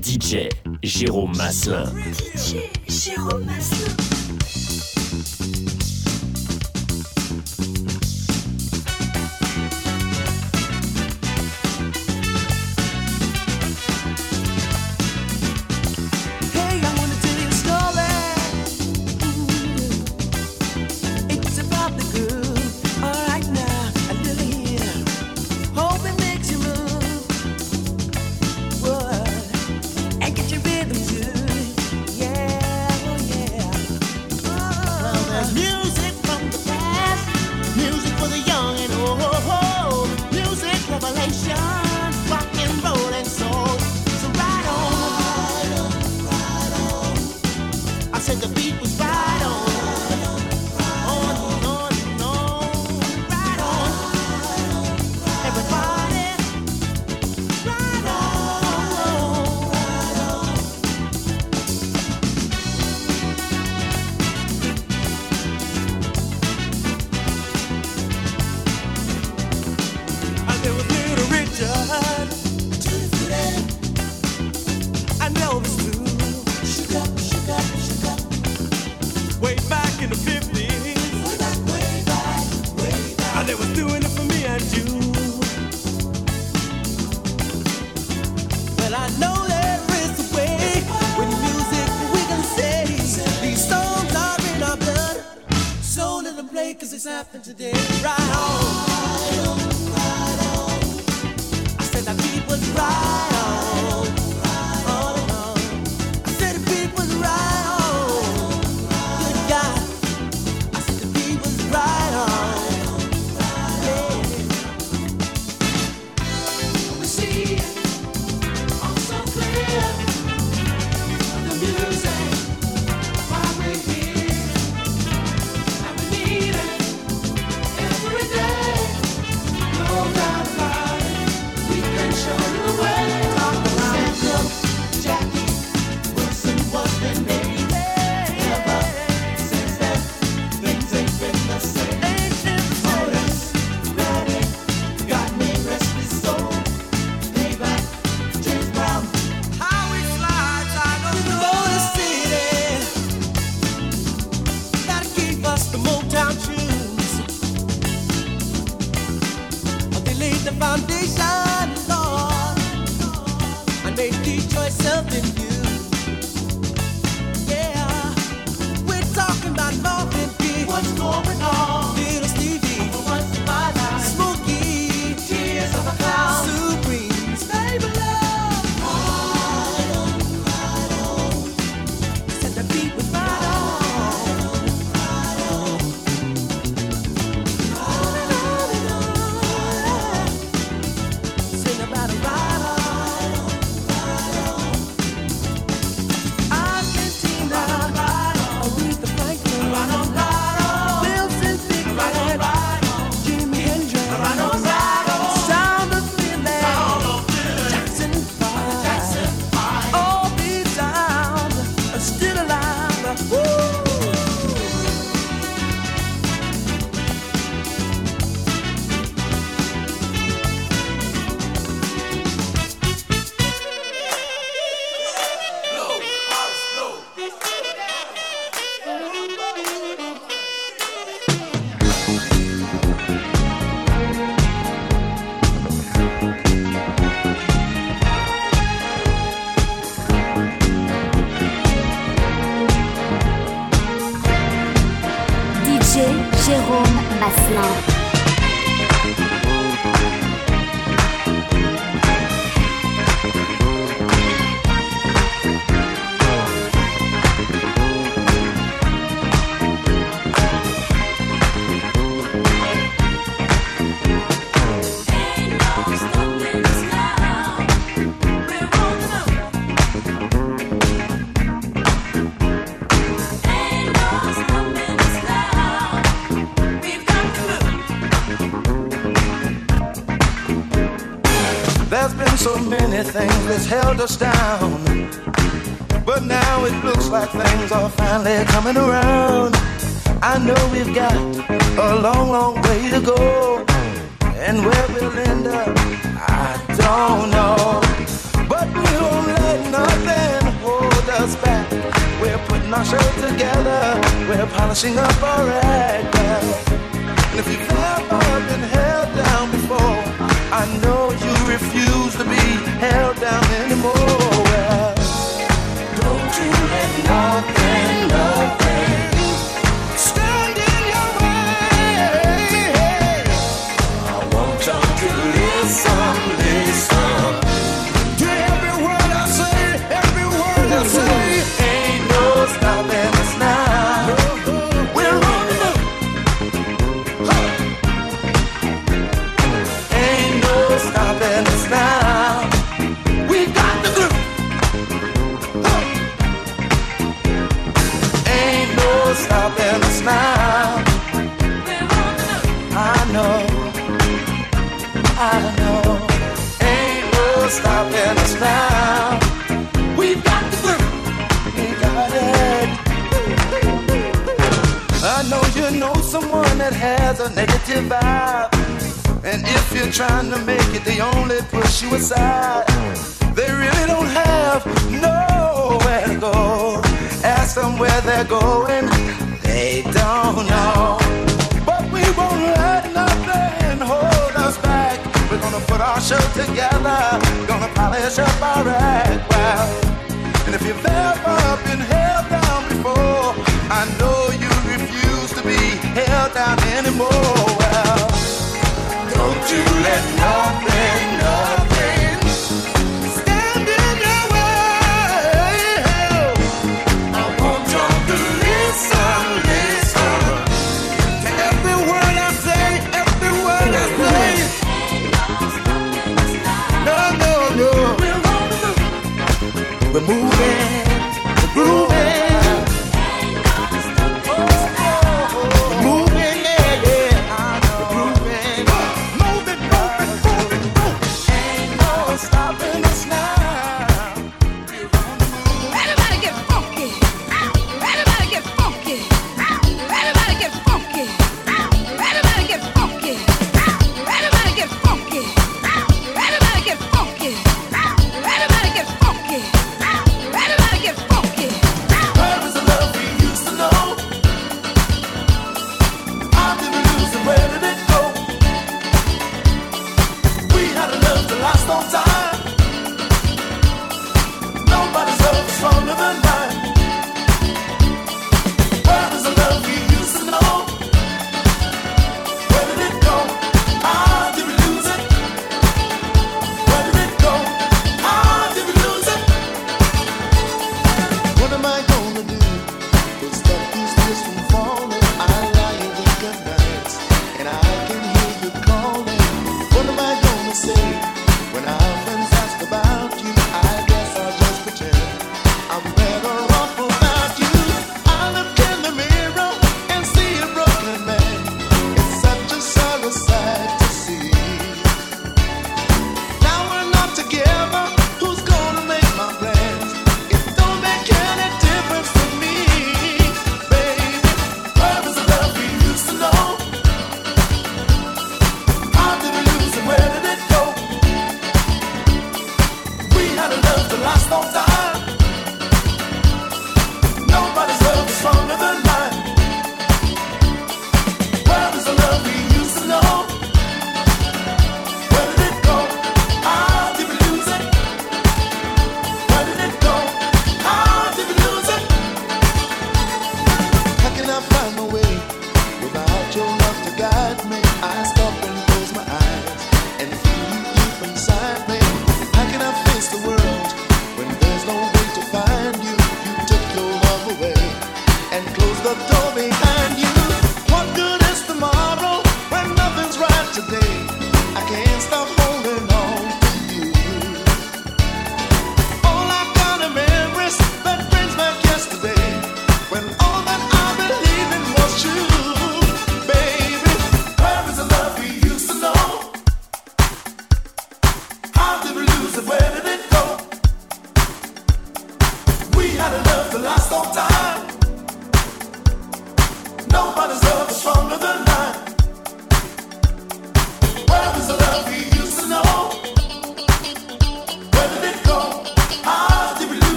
DJ Jérôme Maslin. DJ Jérôme Maslin. passing up our head. where they're going, they don't know. But we won't let nothing hold us back. We're gonna put our show together, gonna polish up our act. Well, And if you've ever been held down before, I know you refuse to be held down anymore. Well, don't you let no we're moving.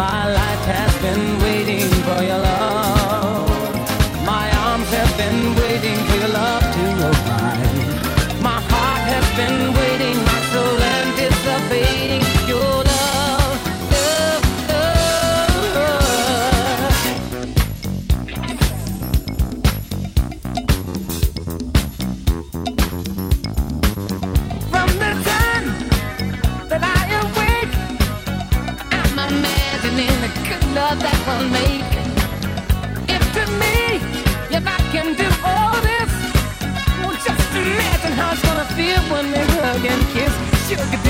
My life has been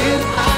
Do I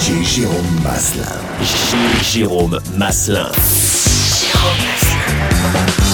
DJ Jérôme Maslin. J Jérôme Maslin. Jérôme Maslin.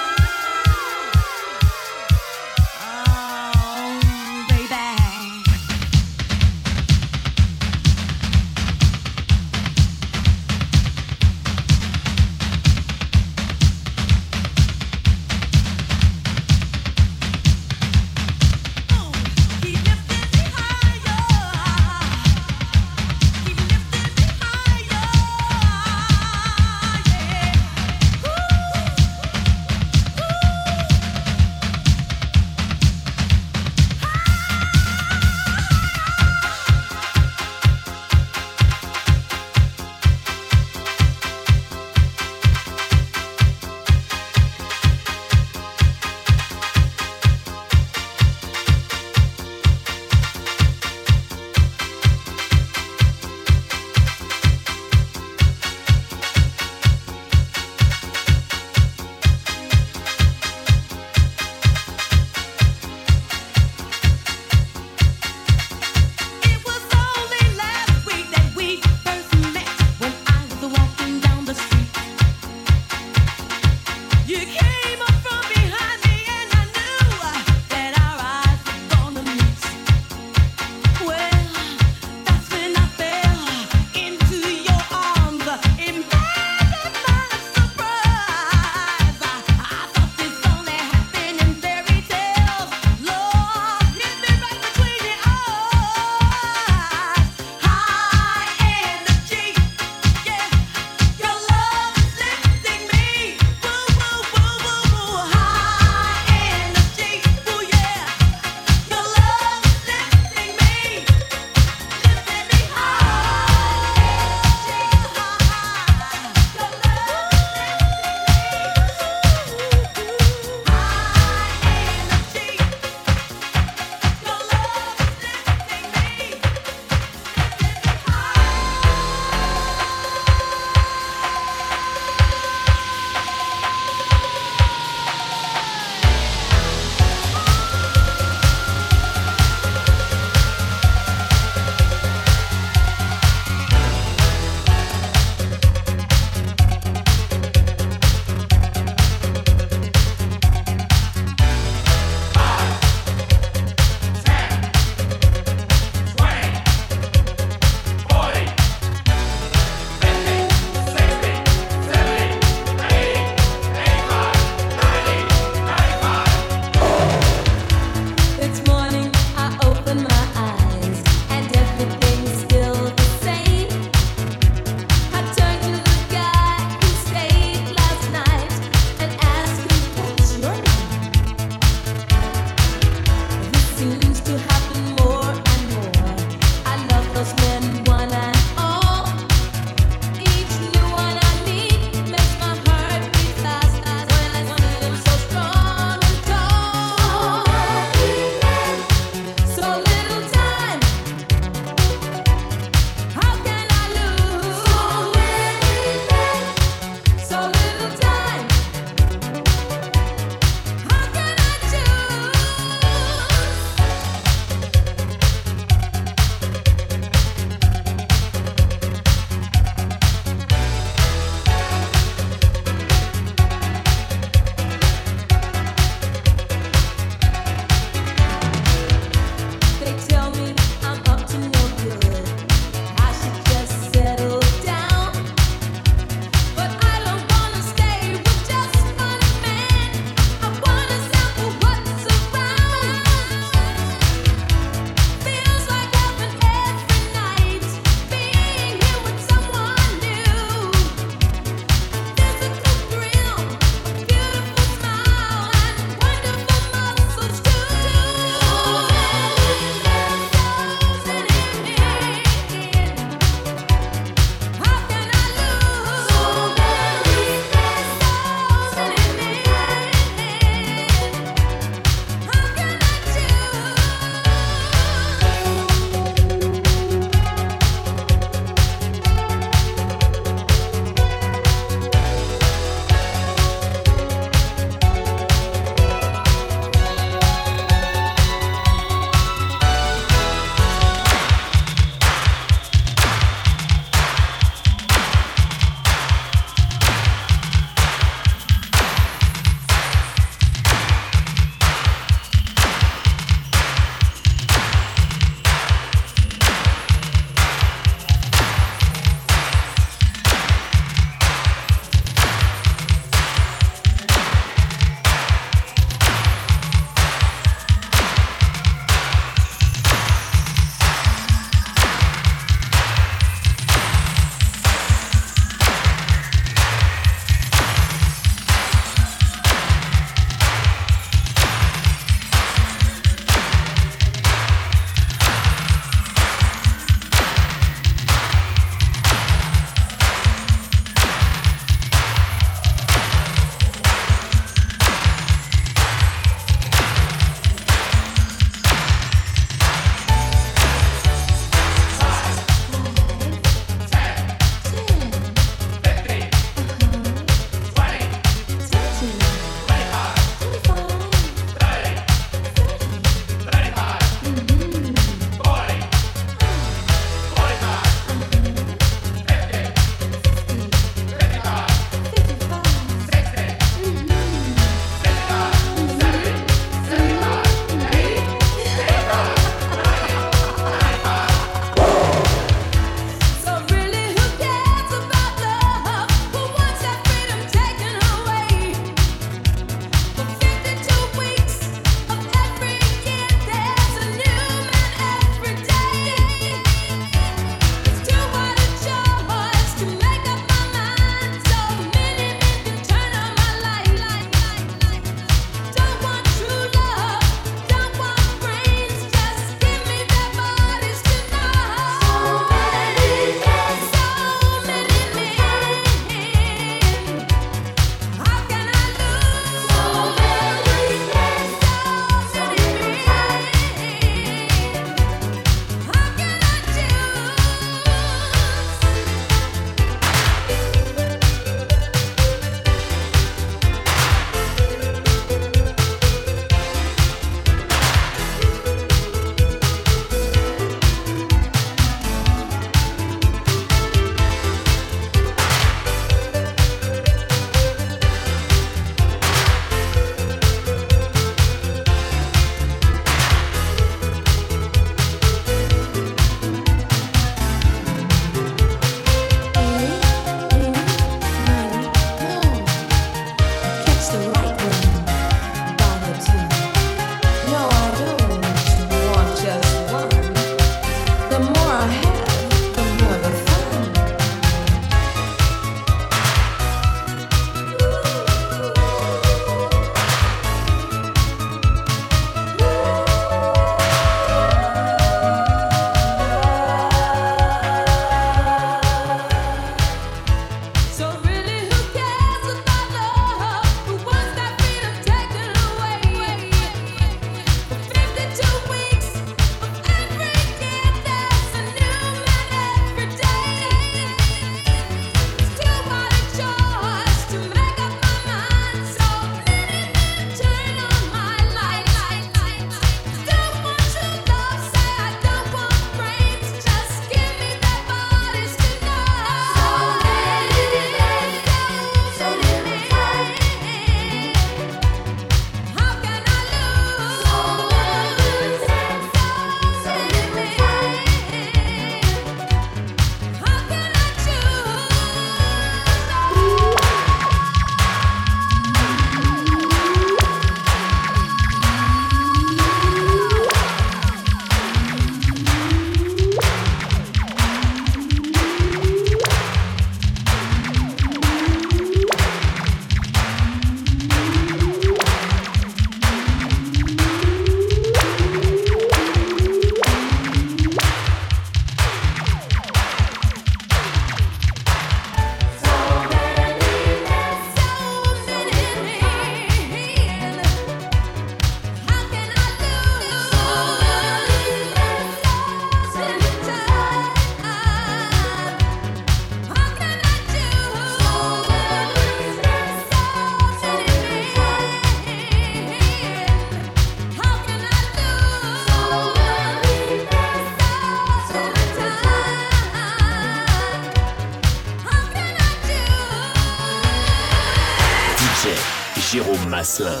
Maslin.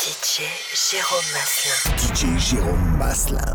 DJ Jérôme Maslin. DJ Jérôme Maslin.